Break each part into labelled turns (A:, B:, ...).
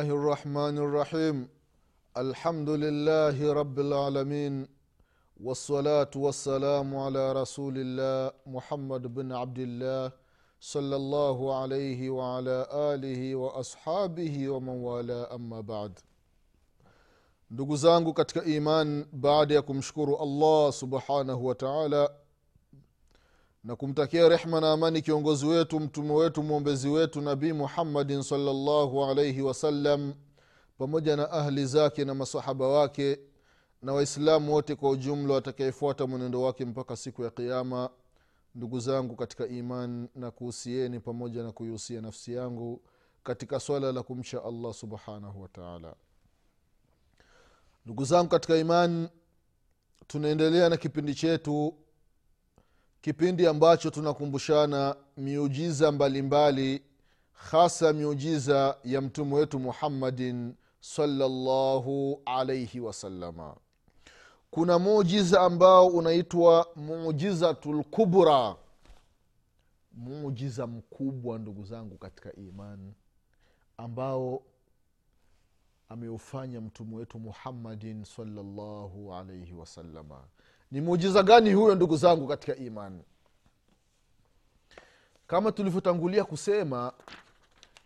A: الله الرحمن الرحيم. الحمد لله رب العالمين والصلاة والسلام على رسول الله محمد بن عبد الله صلى الله عليه وعلى آله وأصحابه ومن والاه. أما بعد ndugu zangu katika iman baada ya kumshukuru allah subhanahu wa taala na kumtakia rehma na amani kiongozi wetu mtume wetu mwombezi wetu nabii muhammadin salllahu alaihi wasallam pamoja na ahli zake na masahaba wake na waislamu wote kwa ujumla watakayefuata mwenendo wake mpaka siku ya qiama ndugu zangu katika iman na kuhusieni pamoja na kuihusia nafsi yangu katika swala la kumcha allah subhanahu wataala ndugu zangu katika iman tunaendelea na kipindi chetu kipindi ambacho tunakumbushana miujiza mbalimbali hasa miujiza ya mtume wetu muhammadin salallahu alaihi wasalama kuna muujiza ambao unaitwa mujizatu lkubra muujiza mkubwa ndugu zangu katika iman ambao ameufanya mtume wetu muhammadin salallahu alaihi wasalama ni muujiza gani huyo ndugu zangu katika imani? Kama tulivyotangulia kusema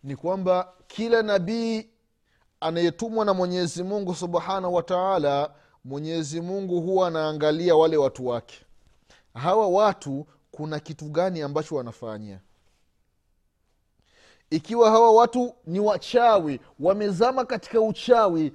A: ni kwamba kila nabii anayetumwa na mwenyezi mungu subhanahu wa taala mwenyezi mungu huwa anaangalia wale watu wake. Hawa watu kuna kitu gani ambacho wanafanya? Ikiwa hawa watu ni wachawi wamezama katika uchawi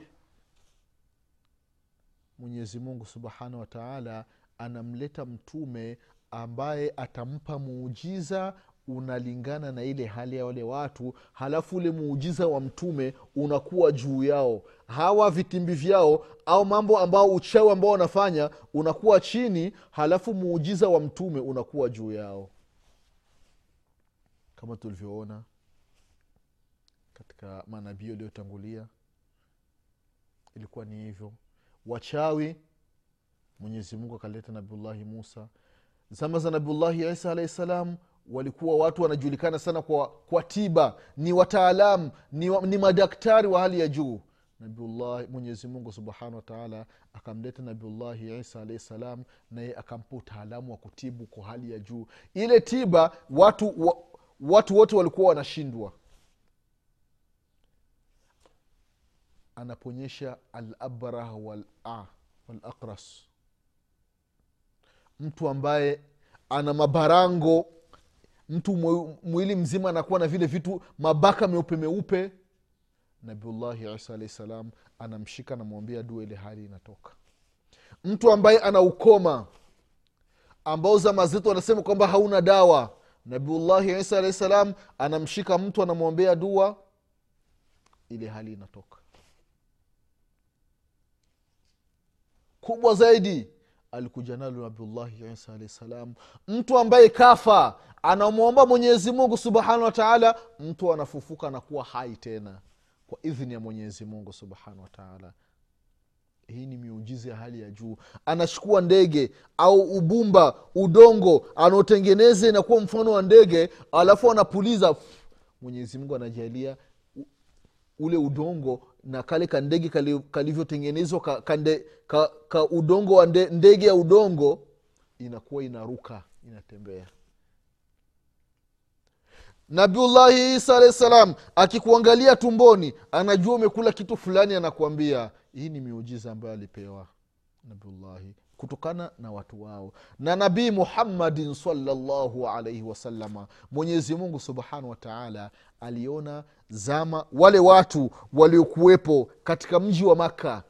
A: mwenyezi mungu subhanahu wataala anamleta mtume ambaye atampa muujiza unalingana na ile hali ya wale watu halafu ule muujiza wa mtume unakuwa juu yao. Hawa vitimbi vyao au mambo ambao uchawi ambao wanafanya unakuwa chini halafu muujiza wa mtume unakuwa juu yao. Kama tulivyoona katika manabii waliotangulia ilikuwa ni hivyo wachawi mwenyezi mungu akaleta nabiullahi musa. Zama za nabiullahi isa alahi salam walikuwa watu wanajulikana sana kwa, kwa tiba. Ni wataalamu ni, wa- ni madaktari wa hali ya juu. Nabiullahi mwenyezi mungu subhanahu wataala akamleta nabiullahi isa alahi salam naye akampa utaalamu wa kutibu kwa hali ya juu. Ile tiba watu wa, watu wote walikuwa wanashindwa anaponyesha alabrah wala- walaqras. Mtu ambaye ana mabarango mtu mwili mzima anakuwa na vile vitu mabaka meupe meupe nabiullahi isa alahi salam anamshika anamwambia dua ile hali inatoka. Mtu ambaye ana ukoma ambao zama zetu wanasema kwamba hauna dawa nabiullahi isa alahi salam anamshika mtu anamwombea dua ile hali inatoka kubwa zaidi alikuja nalo nabiullahi isa alahi salam. Mtu ambaye kafa anamwomba mwenyezi mungu subhanahu wa taala mtu anafufuka anakuwa hai tena kwa idhini ya mwenyezi mungu subhanahu wa hii ni miujizi ya hali ya juu. Anachukua ndege au ubumba udongo anaotengeneza inakuwa mfano wa ndege alafu anapuliza. Mwenyezi mungu anajalia ule udongo na kale kandege kali- kalivyotengenezwa ka, ka, ka, ka udongo wa nde, ndege ya udongo inakuwa inaruka inatembea. Nabiullahi isa alahi salam akikuangalia tumboni anajua umekula kitu fulani anakuambia hii ni miujiza ambayo alipewa. Nabiullahi kutokana na watu wao. Na nabii muhammadin salllahu alaihi wasalama mwenyezi mungu subhanahu wataala aliona zama wale watu waliokuwepo katika mji wa makka.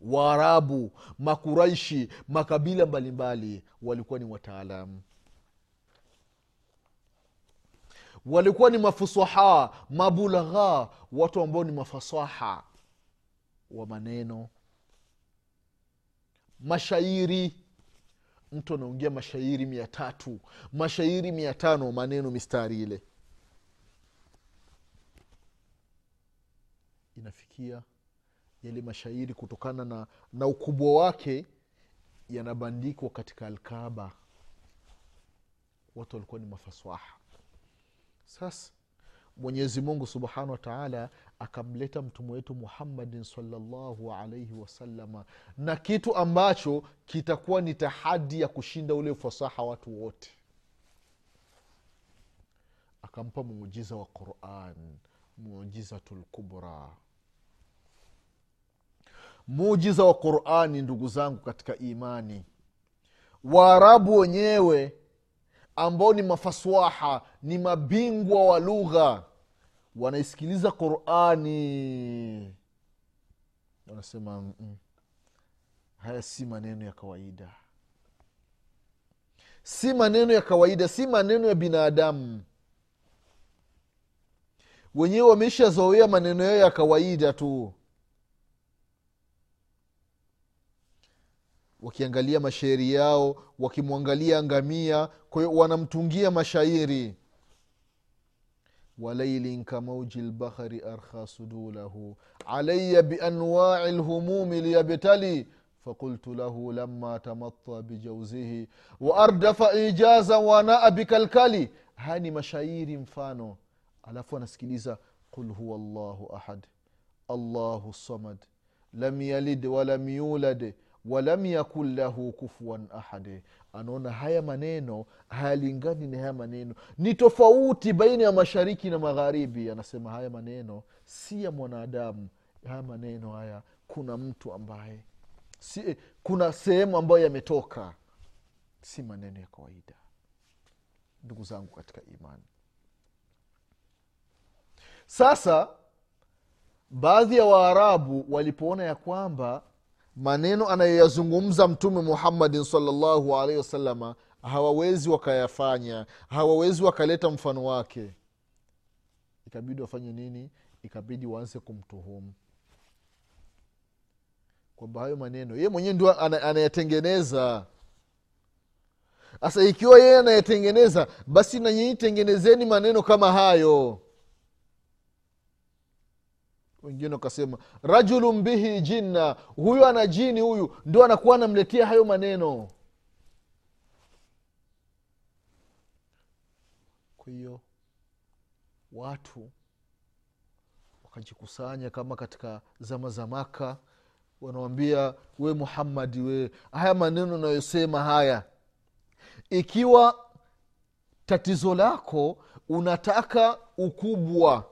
A: Waarabu makuraishi makabila mbalimbali walikuwa ni wataalamu. Walikuwa ni mafusaha mabulagha watu ambao ni mafasaha wa maneno mashairi. Mtu anaongea mashairi mia tatu. Mashairi mia tano maneno mistari ile. Inafikia yale mashairi kutokana na, na ukubwa wake yanabandikwa katika alkaba watu walikuwa ni mafaswaha. Sasa mwenyezi mungu subhanahu wa taala akamleta mtume wetu muhammadin salllahu alaihi wasalama na kitu ambacho kitakuwa ni tahadi ya kushinda ule ufasaha watu wote. Akampa muujiza wa quran mujizatu lkubra muujiza wa qurani ndugu zangu katika imani. Waarabu wenyewe ambao ni mafaswaha ni mabingwa wa lugha. Wanaisikiliza qurani. Wanasema mm, haya si maneno ya kawaida. Si maneno ya kawaida si maneno ya binadamu. Wenyewe wameshazoea maneno yao ya kawaida tu wakiangalia mashairi yao wakimwangalia ngamia. Kwa hiyo wanamtungia mashairi. Walailin kamauji lbahari arkha sudulahu. Alaya bianwai lhumumi liyabtali. Lahu lama tamatta bijauzihi waardafa ijaza wanaa bikalkali haya ni mashairi mfano. Alafu anasikiliza qul huwa llahu ahad. Allahu samad. Lam yalid walam yulad walam yakun lahu kufuan ahadi anaona haya maneno hayalingani na haya maneno. Ni tofauti baina ya mashariki na magharibi anasema haya maneno si ya mwanadamu. Haya maneno haya kuna mtu ambaye si, kuna sehemu ambayo yametoka. Si maneno ya kawaida. Ndugu zangu katika imani. Sasa baadhi ya waarabu walipoona ya kwamba maneno anayoyazungumza mtume muhammadin salllahu alaihi wasalama hawawezi wakayafanya hawawezi wakaleta mfano wake. Ikabidi wafanye nini? Ikabidi waanze kumtuhumu. Kwamba hayo maneno yeye mwenyewe ndio anayatengeneza. Sasa ikiwa yeye anayetengeneza basi na nyinyi tengenezeni maneno kama hayo wengine wakasema rajulun bihi jinna. Huyu ana jini huyu ndo anakuwa anamletea hayo maneno. Kwa hiyo watu wakajikusanya kama katika zama za maka wanawambia we muhammadi we haya maneno unayosema haya ikiwa tatizo lako unataka ukubwa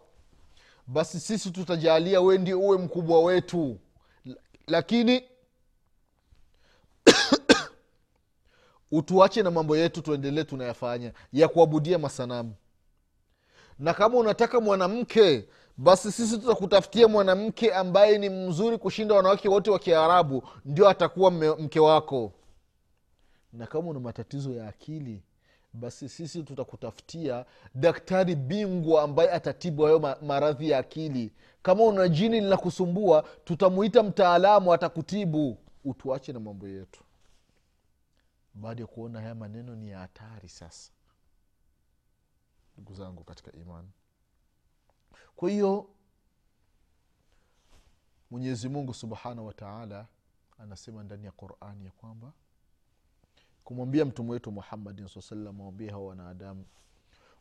A: basi sisi tutajalia we ndio uwe mkubwa wetu. Lakini utuache na mambo yetu tuendelee tunayafanya ya kuabudia masanamu. Na kama unataka mwanamke basi sisi tutakutafutia mwanamke ambaye ni mzuri kushinda wanawake wote wa kiarabu ndio atakuwa mke wako. Na kama una matatizo ya akili basi sisi tutakutafutia daktari bingwa ambaye atatibu hayo maradhi ya akili. Kama una jini linakusumbua tutamuita mtaalamu atakutibu. Utuache na mambo yetu. Baada ya kuona haya maneno ni ya hatari sasa ndugu zangu katika imani. Kwa hiyo mwenyezi mungu subhanahu wataala anasema ndani ya qurani ya kwamba kumwambia mtume wetu muhammadin saa salam awambie hawa wanadamu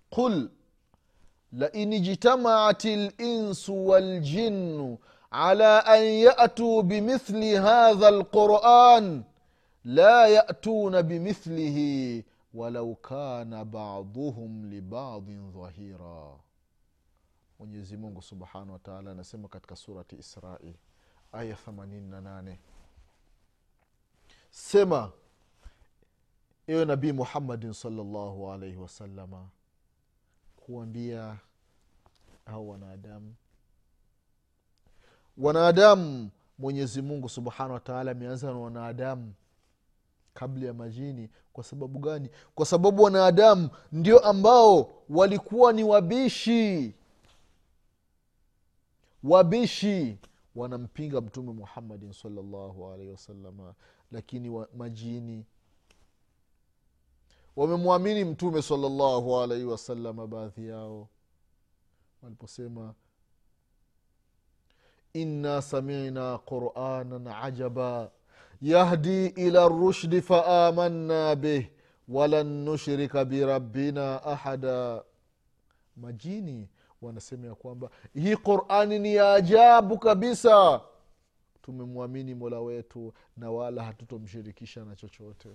A: qul lain ijtamaat linsu waljinnu ala an yatuu bimithli hadha lquran la yatuna bimithlihi walau kana baduhum libadin dhahira mwenyezi mungu subhanahu wataala anasema katika surati israi aya 88 sema ewe nabii muhammadin salllahu alaihi wasalama kuambia au wanadamu. Wanadamu mwenyezi mungu subhanahu wataala ameanza na wanadamu kabla ya majini. Kwa sababu gani? Kwa sababu wanadamu ndio ambao walikuwa ni wabishi. Wabishi. Wanampinga mtume muhammadin salllahu alaihi wasalama lakini wa, majini wamemwamini mtume salllahu alaihi wasalama baadhi yao. Waliposema inna samina quranan ajaba yahdi ila rushdi faamanna bih walan nushrika birabbina ahada. Majini wanasema ya kwamba hii qurani ni ya ajabu kabisa. Tumemwamini mola wetu na wala hatutomshirikisha na chochote.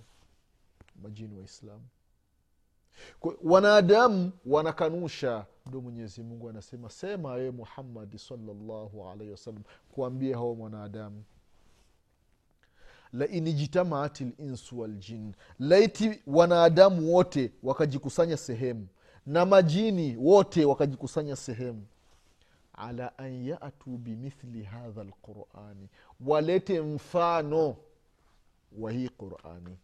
A: Majini waislamu wanadamu wanakanusha ndo mwenyezi mungu anasema sema wewe muhammadi salllahu alaihi wasallam kuambia hao mwanadamu lain ijtamaat linsu waljin laiti wanadamu wote wakajikusanya sehemu na majini wote wakajikusanya sehemu. Ala an yatu bimithli hadha lqurani walete mfano wa hii qurani.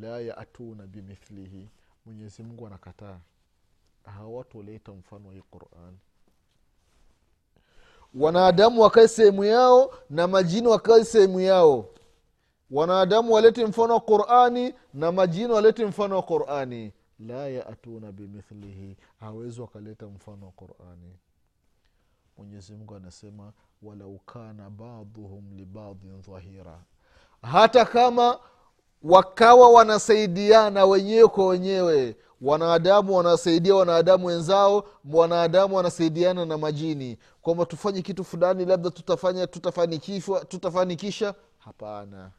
A: La yatuna bimithlihi mwenyezi mungu anakataa. Hawatoleta mfano wa hii qurani wanadamu wakae sehemu yao na majini wakae sehemu yao. Wanadamu walete mfano wa qurani na majini walete mfano wa qurani. La yatuna bimithlihi. Hawezi wakaleta mfano wa qurani. Mwenyezi mungu anasema walau kana baduhum libadin dhahira. Hata kama wakawa wanasaidiana wenyewe kwa wenyewe. Wanadamu wanasaidia wanadamu wenzao wanadamu wanasaidiana na majini. Kwamba tufanye kitu fulani labda tutafanya tutafanikishwa tutafanikisha. Hapana.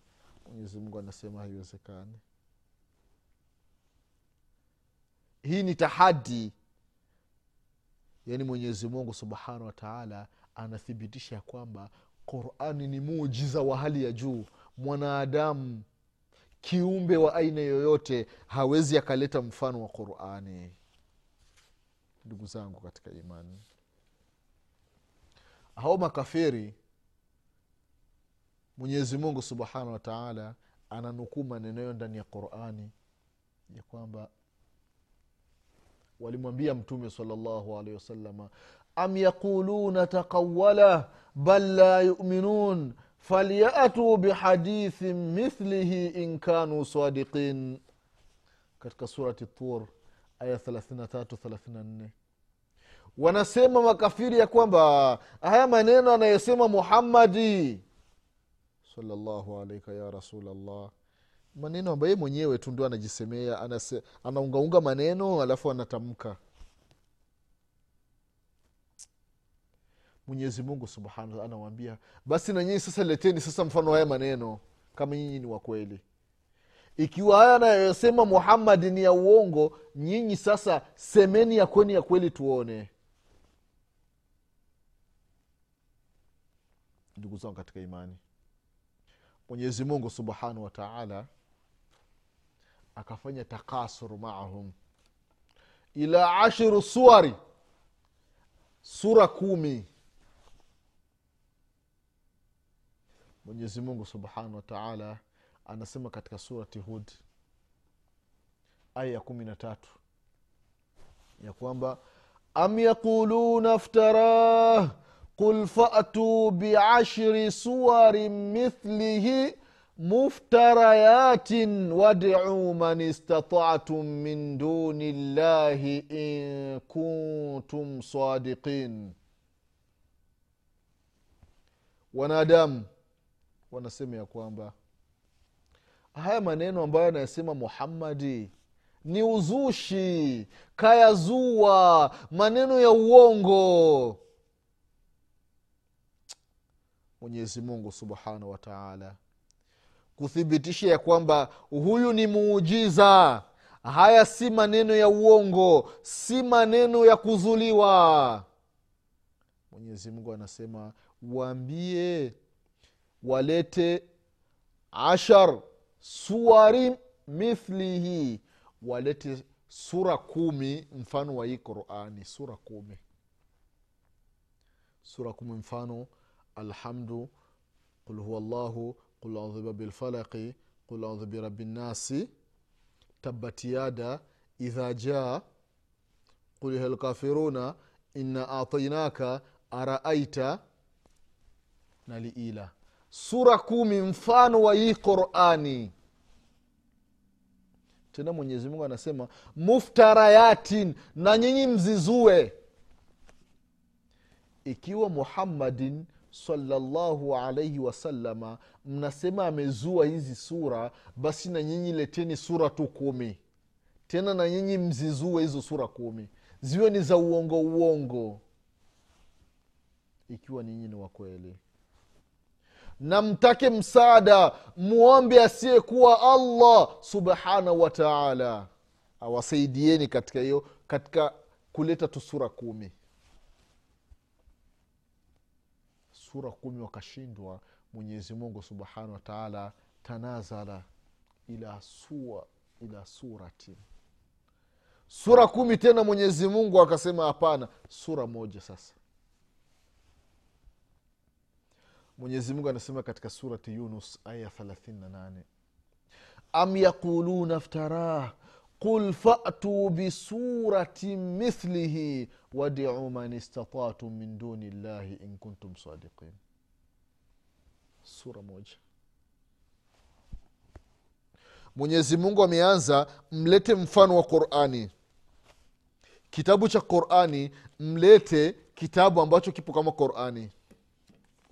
A: Mwenyezi mungu anasema haiwezekani. Hii ni tahadi. Yaani mwenyezi mungu subhanahu wataala anathibitisha ya kwamba qurani ni muujiza wa hali ya juu. Mwanadamu kiumbe wa aina yoyote hawezi akaleta mfano wa qurani. Ndugu zangu katika imani hao makafiri mwenyezi mungu subhanahu wa taala ananukuu maneno yo ndani ya qurani ya kwamba walimwambia mtume salllahu alehi wasalama am yaquluna taqawala bal la yuminun falyatuu bihadithin mithlihi in kanu sadiqin. Katika surati tur aya 33 34 wanasema makafiri ya kwamba haya maneno anayosema muhammadi salllahu alaika ya rasulllah maneno ambaye mwenyewe tu ndio anajisemea anaungaunga maneno alafu anatamka mwenyezi mungu subhanahu anawambia basi na nyinyi sasa leteni sasa mfano haya maneno kama nyinyi ni wakweli ikiwa haya anayosema muhammadi ni ya uongo nyinyi sasa semeni ya kweni ya kweli tuone. Ndugu zangu katika imani mwenyezi mungu subhanahu wataala akafanya takasur maahum. Ila ashiru suari sura kumi mwenyezi mungu subhanahu wataala anasema katika surati hud aya ya kumi na tatu ya kwamba am yaquluna ftarah qul fatuu biashri suwarin mithlihi muftarayatin wadcu man istatatum min duni llahi in kuntum sadiqin. Wanadamu wanasema ya kwamba haya maneno ambayo anayesema muhammadi ni uzushi kayazua maneno ya uongo. Mwenyezi mungu subhanahu wataala kuthibitisha ya kwamba huyu ni muujiza. Haya si maneno ya uongo si maneno ya kuzuliwa. Mwenyezi mungu anasema waambie walete ashar suwari mithlihi. Walete sura kumi mfano wa hii qurani sura kumi. Sura kumi mfano alhamdu qul huwa llahu qul audhuba bilfalaqi qul audhu birabi nnasi tabat idha jaa qul hal lkafiruna inna atainaka araaita na liila sura kumi mfano wa hii qurani. Tena mwenyezi mungu anasema muftarayatin na nyinyi mzizue. Ikiwa muhammadin salallahu alaihi wasalama mnasema amezua hizi sura basi na nyinyi leteni sura tu kumi. Tena na nyinyi mzizue hizo sura kumi. Ziwe ni za uongo uongo. Ikiwa ninyi ni wakweli na mtake msaada mwombe asiyekuwa allah subhanahu wa taala. Awasaidieni katika hiyo katika kuleta tu sura kumi. Sura kumi wakashindwa mwenyezi mungu subhanahu wa taala tanazala ila sua ila suratin. Sura kumi tena mwenyezi mungu akasema hapana sura moja sasa mwenyezi mungu anasema katika surati yunus aya 38 am yaquluna ftarah qul fatuu bisuratin mithlihi wadiu man istatatum min duni llahi in kuntum sadiqin. Sura moja. Mwenyezi mungu ameanza mlete mfano wa qurani. Kitabu cha qurani mlete kitabu ambacho kipo kama qurani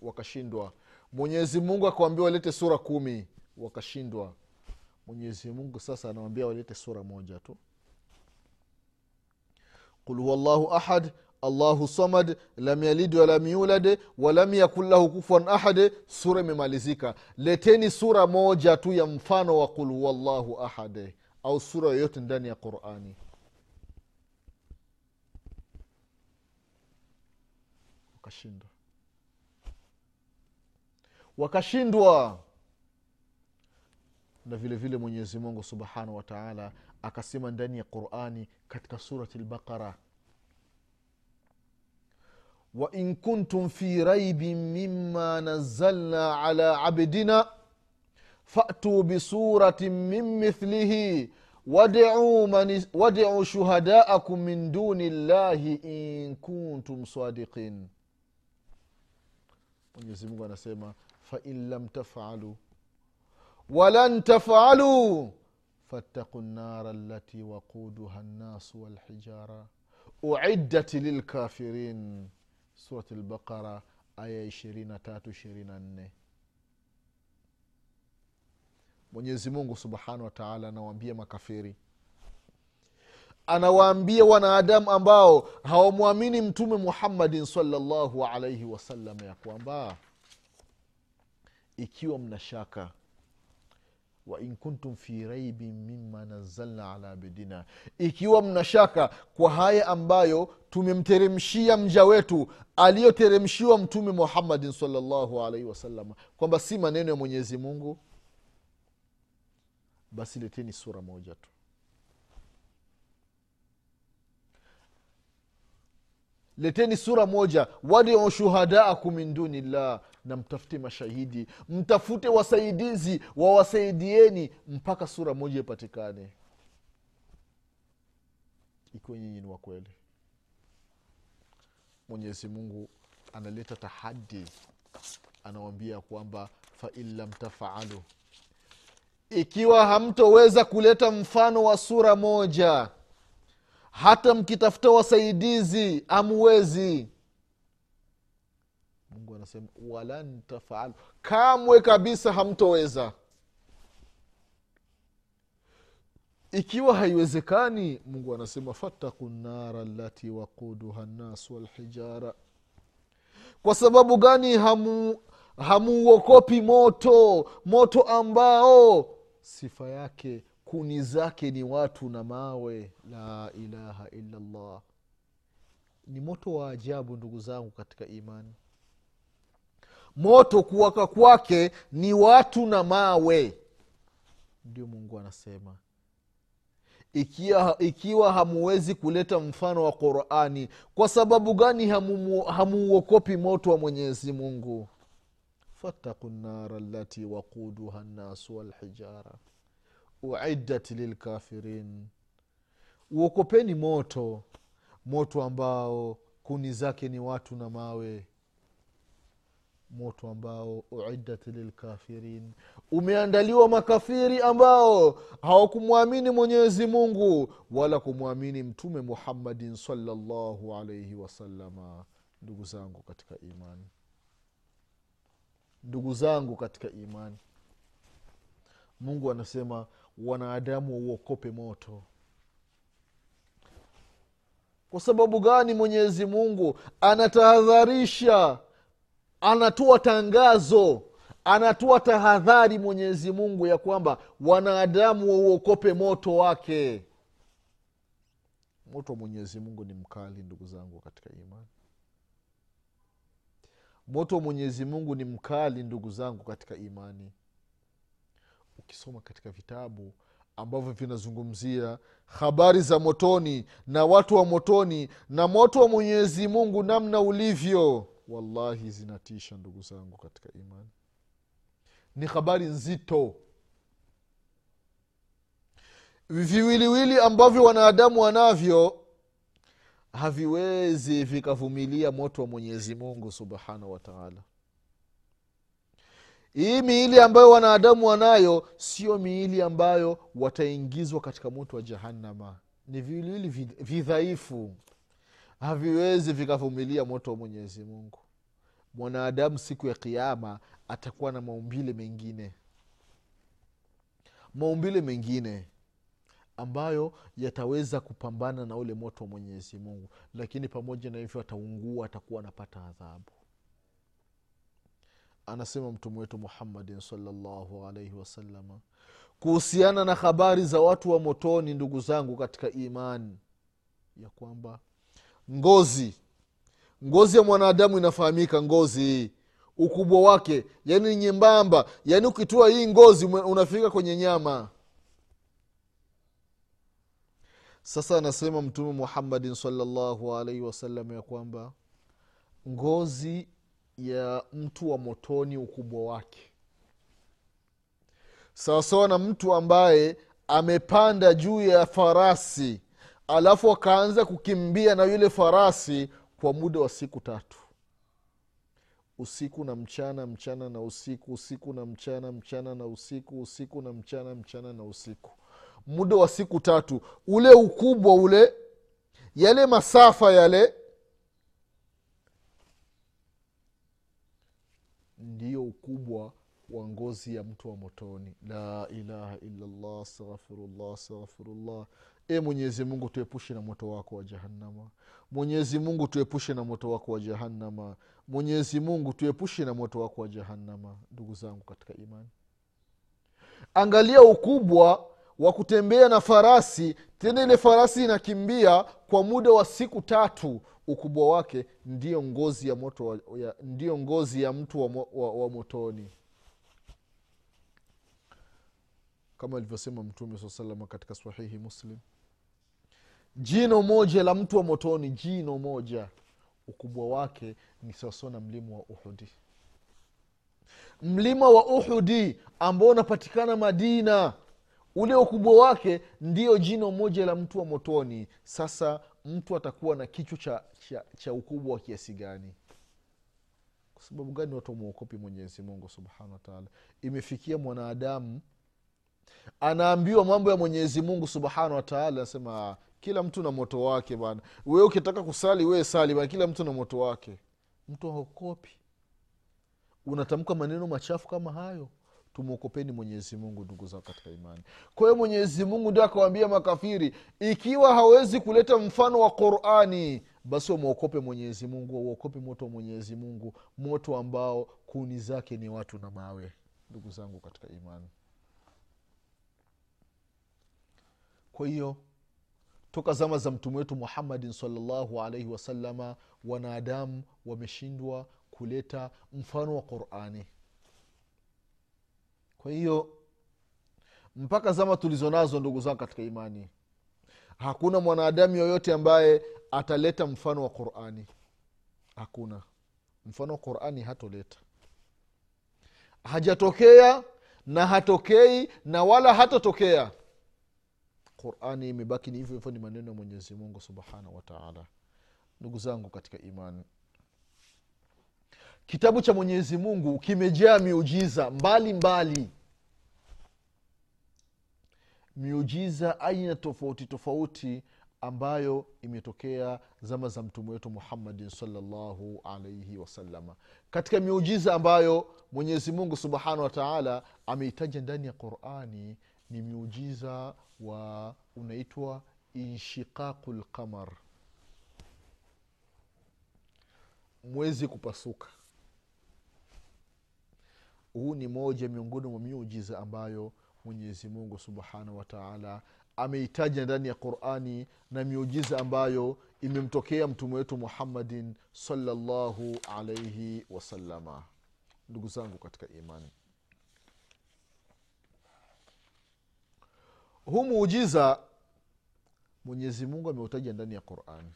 A: wakashindwa. Mwenyezi mungu akawambia walete sura kumi wakashindwa. Mwenyezi mungu sasa anawambia walete sura moja tu. Qul huwa llahu ahad allahu samad lam yalid walam yulad walam yakun lahu kufuan ahad. Sura imemalizika. Leteni sura moja tu ya mfano wa qul huwa llahu ahad au sura yoyote ndani ya qurani. Wakashindwa wakashindwa. Na vile vile mwenyezi mungu subhanahu wataala akasema ndani ya qurani katika surati lbaqara wain kuntum fi raibin mima nazalna ala abdina fatuu bisuratin min mithlihi wadiu shuhadaakum min duni llahi in kuntum sadiqin. Mwenyezimungu anasema fain lam tafalu walan tafalu fattaqu nnara allati waquduha nnasu walhijara uiddat lilkafirin surat lbaqara aya ishirini na subhanahu wa anawaambia makafiri. Anawaambia wanadamu ambao hawamwamini mtume muhammadin salllahu alaihi wasallam ya kwamba ikiwa mna shaka wain kuntum fi raibin mima nazalna ala abidina ikiwa mna shaka kwa haya ambayo tumemteremshia mja wetu aliyoteremshiwa mtume muhammadin salllahu alaihi wasalama kwamba si maneno ya mwenyezi mungu basi leteni sura moja tu. Leteni sura moja. Wadiu shuhadaakum min duni llah na mtafute mashahidi. Mtafute wasaidizi wawasaidieni mpaka sura moja ipatikane. Ikiwa nyinyi ni wakweli mwenyezi mungu analeta tahadi anawambia kwamba fain lam tafaalu ikiwa hamtoweza kuleta mfano wa sura moja hata mkitafuta wasaidizi amuwezi mungu anasema walan tafalu kamwe kabisa hamtoweza. Ikiwa haiwezekani mungu anasema fattaku nara lati waquduha nnasu walhijara. Kwa sababu gani hamu hamuuokopi moto moto ambao sifa yake kuni zake ni watu na mawe? La ilaha illallah ni moto wa ajabu ndugu zangu katika imani moto kuwaka kwake ni watu na mawe. Ndio mungu anasema. Ikiwa, ikiwa hamuwezi kuleta mfano wa qurani kwa sababu gani hamuuokopi hamu moto wa mwenyezi mungu? Fattaku nara lati waquduha nnasu walhijara uiddat lilkafirin uokopeni moto. Moto ambao kuni zake ni watu na mawe moto ambao uiddat lilkafirin. Umeandaliwa makafiri ambao hawakumwamini mwenyezi mungu wala kumwamini mtume muhammadin salllahu alaihi wasalama ndugu zangu katika imani ndugu zangu katika imani mungu anasema wanadamu wauokope moto. Kwa sababu gani mwenyezi mungu anatahadharisha anatoa tangazo anatoa tahadhari mwenyezi mungu ya kwamba wanadamu wauokope moto wake. Moto wa mwenyezi mungu ni mkali ndugu zangu katika imani. Moto wa mwenyezi mungu ni mkali ndugu zangu katika imani. Ukisoma katika vitabu ambavyo vinazungumzia habari za motoni na watu wa motoni na moto wa mwenyezi mungu namna ulivyo wallahi zinatisha ndugu zangu katika imani. Ni habari nzito. Viwiliwili ambavyo wanadamu wanavyo haviwezi vikavumilia moto wa mwenyezi mungu subhanahu wataala hii miili ambayo wanadamu wanayo sio miili ambayo wataingizwa katika moto wa jahannama. Ni viwiliwili vidhaifu haviwezi vikavumilia moto wa mwenyezi mungu. Mwanadamu siku ya kiama atakuwa na maumbile mengine. Maumbile mengine ambayo yataweza kupambana na ule moto wa mwenyezi mungu. Lakini pamoja na hivyo ataungua atakuwa anapata adhabu. Anasema mtume wetu muhammadin salllahu alaihi wasalama kuhusiana na habari za watu wa motoni ndugu zangu katika imani ya kwamba ngozi. Ngozi ya mwanadamu inafahamika ngozi. Ukubwa wake yaani nyembamba. Yaani ukitoa hii ngozi unafika kwenye nyama. Sasa anasema mtume muhammadin salllahu alaihi wasallam ya kwamba ngozi ya mtu wa motoni ukubwa wake. Sawasawa na mtu ambaye amepanda juu ya farasi alafu akaanza kukimbia na yule farasi kwa muda wa siku tatu. Usiku na mchana mchana na usiku usiku na mchana mchana na usiku usiku na mchana mchana na usiku. Muda wa siku tatu. Ule ukubwa ule yale masafa yale ndiyo ukubwa wa ngozi ya mtu wa motoni. La ilaha illallah astaghfirullah astaghfirullah e mwenyezi mungu tuepushe na moto wako wa jahannama. Mwenyezi mungu tuepushe na moto wako wa jahannama. Mwenyezi mungu tuepushe na moto wako wa jahannama ndugu zangu katika imani. Angalia ukubwa wa kutembea na farasi. Tena ile farasi inakimbia kwa muda wa siku tatu ukubwa wake ndiyo ngozi ya moto wa, ya, ndiyo ngozi ya mtu wa, wa, wa motoni. Kama alivyosema mtume saa salama katika sahihi muslim jino moja la mtu wa motoni jino moja. Ukubwa wake ni sawasawa na mlima wa uhudi. Mlima wa uhudi ambao unapatikana madina. Ule ukubwa wake ndio jino moja la mtu wa motoni. Sasa mtu atakuwa na kichwa cha, cha, cha ukubwa wa kiasi gani? Kwa sababu gani watu wamwokopi mwenyezi mungu wataala imefikia mwanadamu anaambiwa mambo ya mwenyezi mungu subhanahu wataala anasema "Ah, kila mtu na moto wake bana we ukitaka kusali we sali bana kila mtu na moto wake. Mtu haokopi unatamka maneno machafu kama hayo. Tumwokopeni mwenyezi mungu ndugu zao katika imani. Kwa hiyo mwenyezi mungu ndio akawambia makafiri ikiwa hawezi kuleta mfano wa qurani basi wamwokope mwenyezi mungu wauokope moto wa mwenyezi mungu. Moto ambao kuni zake ni watu na mawe. Ndugu zangu katika imani. Kwa hiyo toka zama za mtume wetu muhammadin salllahu alaihi wasalama wanadamu wameshindwa kuleta mfano wa qurani. Kwa hiyo mpaka zama tulizo nazo ndugu zangu katika imani hakuna mwanadamu yoyote ambaye ataleta mfano wa qurani. Hakuna. Mfano wa qurani hatoleta. Hajatokea na hatokei na wala hatatokea qurani imebaki ni hivyo hivyo ni maneno ya mwenyezi mungu subhanahu wataala ndugu zangu katika imani. Kitabu cha mwenyezi mungu kimejaa miujiza mbali mbali. Miujiza aina tofauti tofauti ambayo imetokea zama za mtume wetu muhammadin salllahu alaihi wasalama katika miujiza ambayo mwenyezi mungu subhanahu wataala ameitaja ndani ya qurani ni miujiza wa unaitwa inshiqaqu lqamar mwezi kupasuka. Huu ni moja miongoni mwa miujiza ambayo mwenyezi mungu subhanahu wataala ameitaja ndani ya qurani na miujiza ambayo imemtokea mtume wetu muhammadin salllahu alaihi wasalama ndugu zangu katika imani huu muujiza mwenyezi mungu ameutaja ndani ya qurani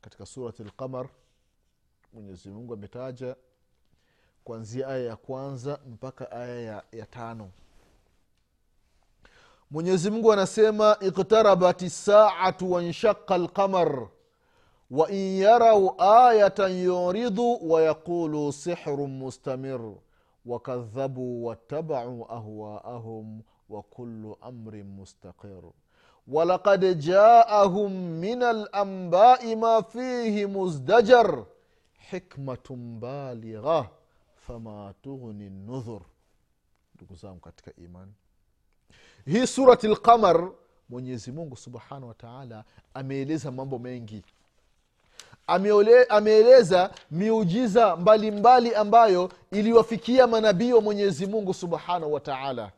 A: katika surati lqamar mwenyezi mungu ametaja kuanzia aya ya kwanza mpaka aya ya, ya tano. Mwenyezi mungu anasema iktarabat saatu wanshaqa lqamar wain yarau ayatan yuridhu wayaqulu sihru mustamir wakadhabuu wattabacuu ahwaahum wakulu amrin mustaqir. Walaqad jaahum min alambai ma fihi muzdajar hikmatun baligha fama tughni nudhur ndugu zangu katika imani hii surati lqamar mwenyezi subhanahu wa taala ameeleza mambo mengi. Ameeleza miujiza mbalimbali mbali ambayo iliwafikia manabii wa mwenyezi mungu subhanahu wa taala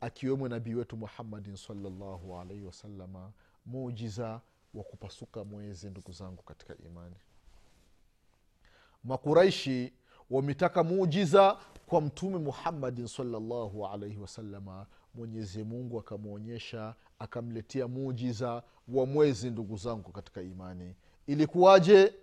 A: akiwemo nabii wetu muhammadin salllahu alaihi wasalama muujiza wa kupasuka mwezi ndugu zangu katika imani. Makuraishi wametaka muujiza kwa mtume muhammadin salllahu alaihi wasalama mwenyezi mungu akamwonyesha akamletea muujiza wa mwezi ndugu zangu katika imani. Ilikuwaje?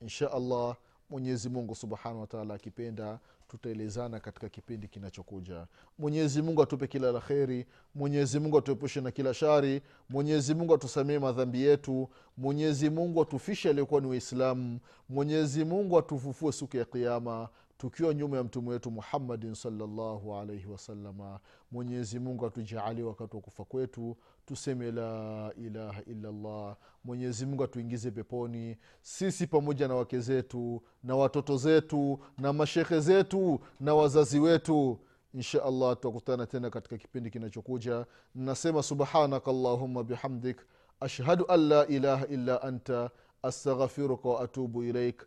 A: Insha allah mwenyezi mungu subhanahu wataala akipenda tutaelezana katika kipindi kinachokuja. Mwenyezi mungu atupe kila la kheri mwenyezi mungu atuepushe na kila shari mwenyezi mungu atusamie madhambi yetu mwenyezi mungu atufishe aliyekuwa ni waislamu mwenyezi mungu atufufue siku ya kiama tukiwa nyuma ya mtume wetu muhammadin salllahu alaihi wasalama mwenyezi atujaalie wakati wa kufa kwetu tuseme la ilaha illallah. Mwenyezi mungu atuingize peponi sisi pamoja na wake zetu na watoto zetu na mashekhe zetu na wazazi wetu. Insha allah tutakutana tena katika kipindi kinachokuja. Nasema subhanaka allahumma bihamdik ashhadu an la ilaha illa anta astaghfiruka waatubu ilaik